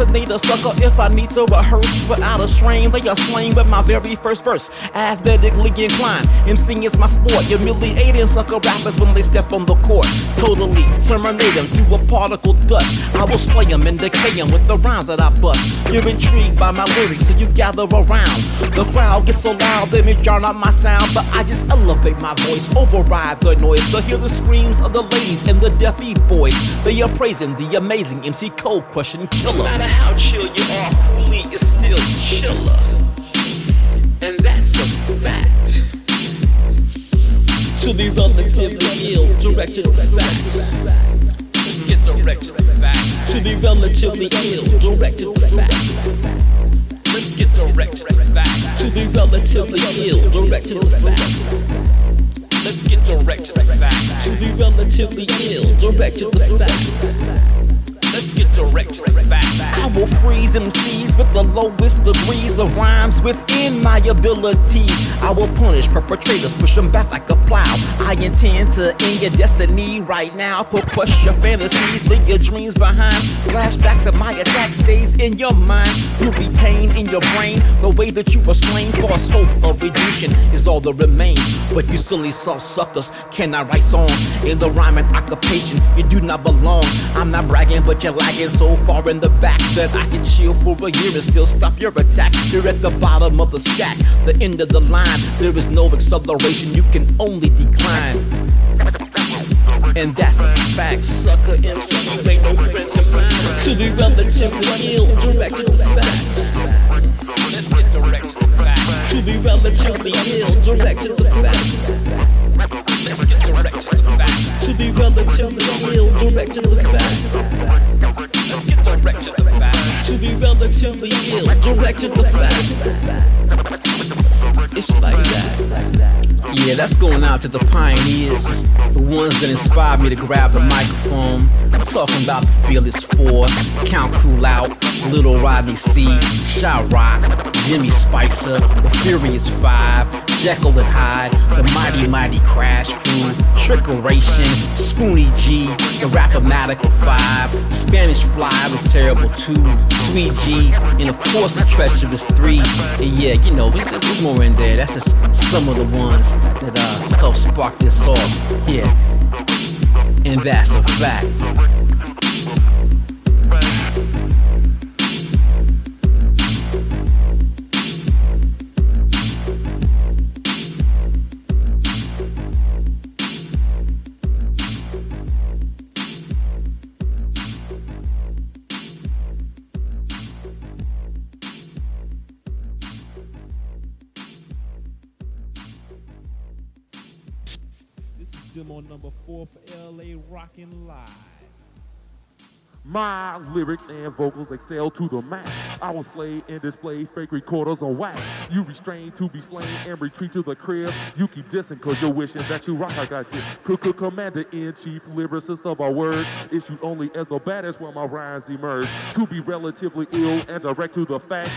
impersonate a sucker if I need to rehearse without a strain. They are slain with my very first verse. Aesthetically inclined, MCing is my sport. Humiliating sucker rappers when they step on the court. Totally terminate them to a particle dust. I will slay them and decay them with the rhymes that I bust. You're intrigued by my lyrics, so you gather around. The crowd gets so loud, they may drown out my sound, but I just elevate my voice, override the noise to hear the screams of the ladies and the deaf boys. They are praising the amazing MC Cold Crushing Killer. Matter how chill you are, Lee is still chiller. And that's a fact. To be relatively ill, direct to the fact. Let's get direct to the fact. To be relatively ill, direct to the fact. Let's get direct fact. To be relatively ill, direct to the fact. Let's get direct fact. To be relatively ill, direct to the fact. Let's get direct to the fact. I will freeze MCs with the lowest degrees of rhymes within my abilities. I will punish perpetrators, push them back like a plow. I intend to end your destiny right now. Could crush your fantasies, leave your dreams behind. Flashbacks of my attack stays in your mind. You retain in your brain the way that you were slain. False hope of redemption is all that remains. But you silly soft suckers cannot write songs in the rhyming occupation. You do not belong. I'm not bragging, but you're lagging so far in the back that I can chill for a year and still stop your attack. You're at the bottom of the stack, the end of the line. There is no acceleration, you can only decline. And that's a fact. Sucker MC ain't no friend of mine. To be relatively ill, direct to the fact. Let's get direct to the fact. To be relatively ill, direct to the fact. Let's get direct to the fact. To be relatively ill, direct to the fact. Let's get direct to the fact. To be relatively ill, direct to the fact. It's like that. Yeah, that's going out to the pioneers, the ones that inspired me to grab the microphone. I'm talking about the Fearless Four, Count Coolout, Little Rodney C, Shot Rock, Jimmy Spicer, the Furious Five, Jekyll and Hyde, the Mighty Mighty Crash Crew, Trickeration, Spoonie G, the Rappomatical Five, Spanish Fly was terrible too, Sweet G, and of course the Treacherous Three. And yeah, you know, there's, there's more in there. That's just some of the ones that uh, help spark this off. Yeah, and that's a fact. Is demo number four for LA Rockin' Live. My lyrics and vocals excel to the max. I will slay and display fake recorders on wax. You restrain to be slain and retreat to the crib. You keep dissing cause you're wishing that you rock. I got you. Cook commander in chief, lyricist of our words. Issued only as the baddest when my rhymes emerge. To be relatively ill and direct to the fact.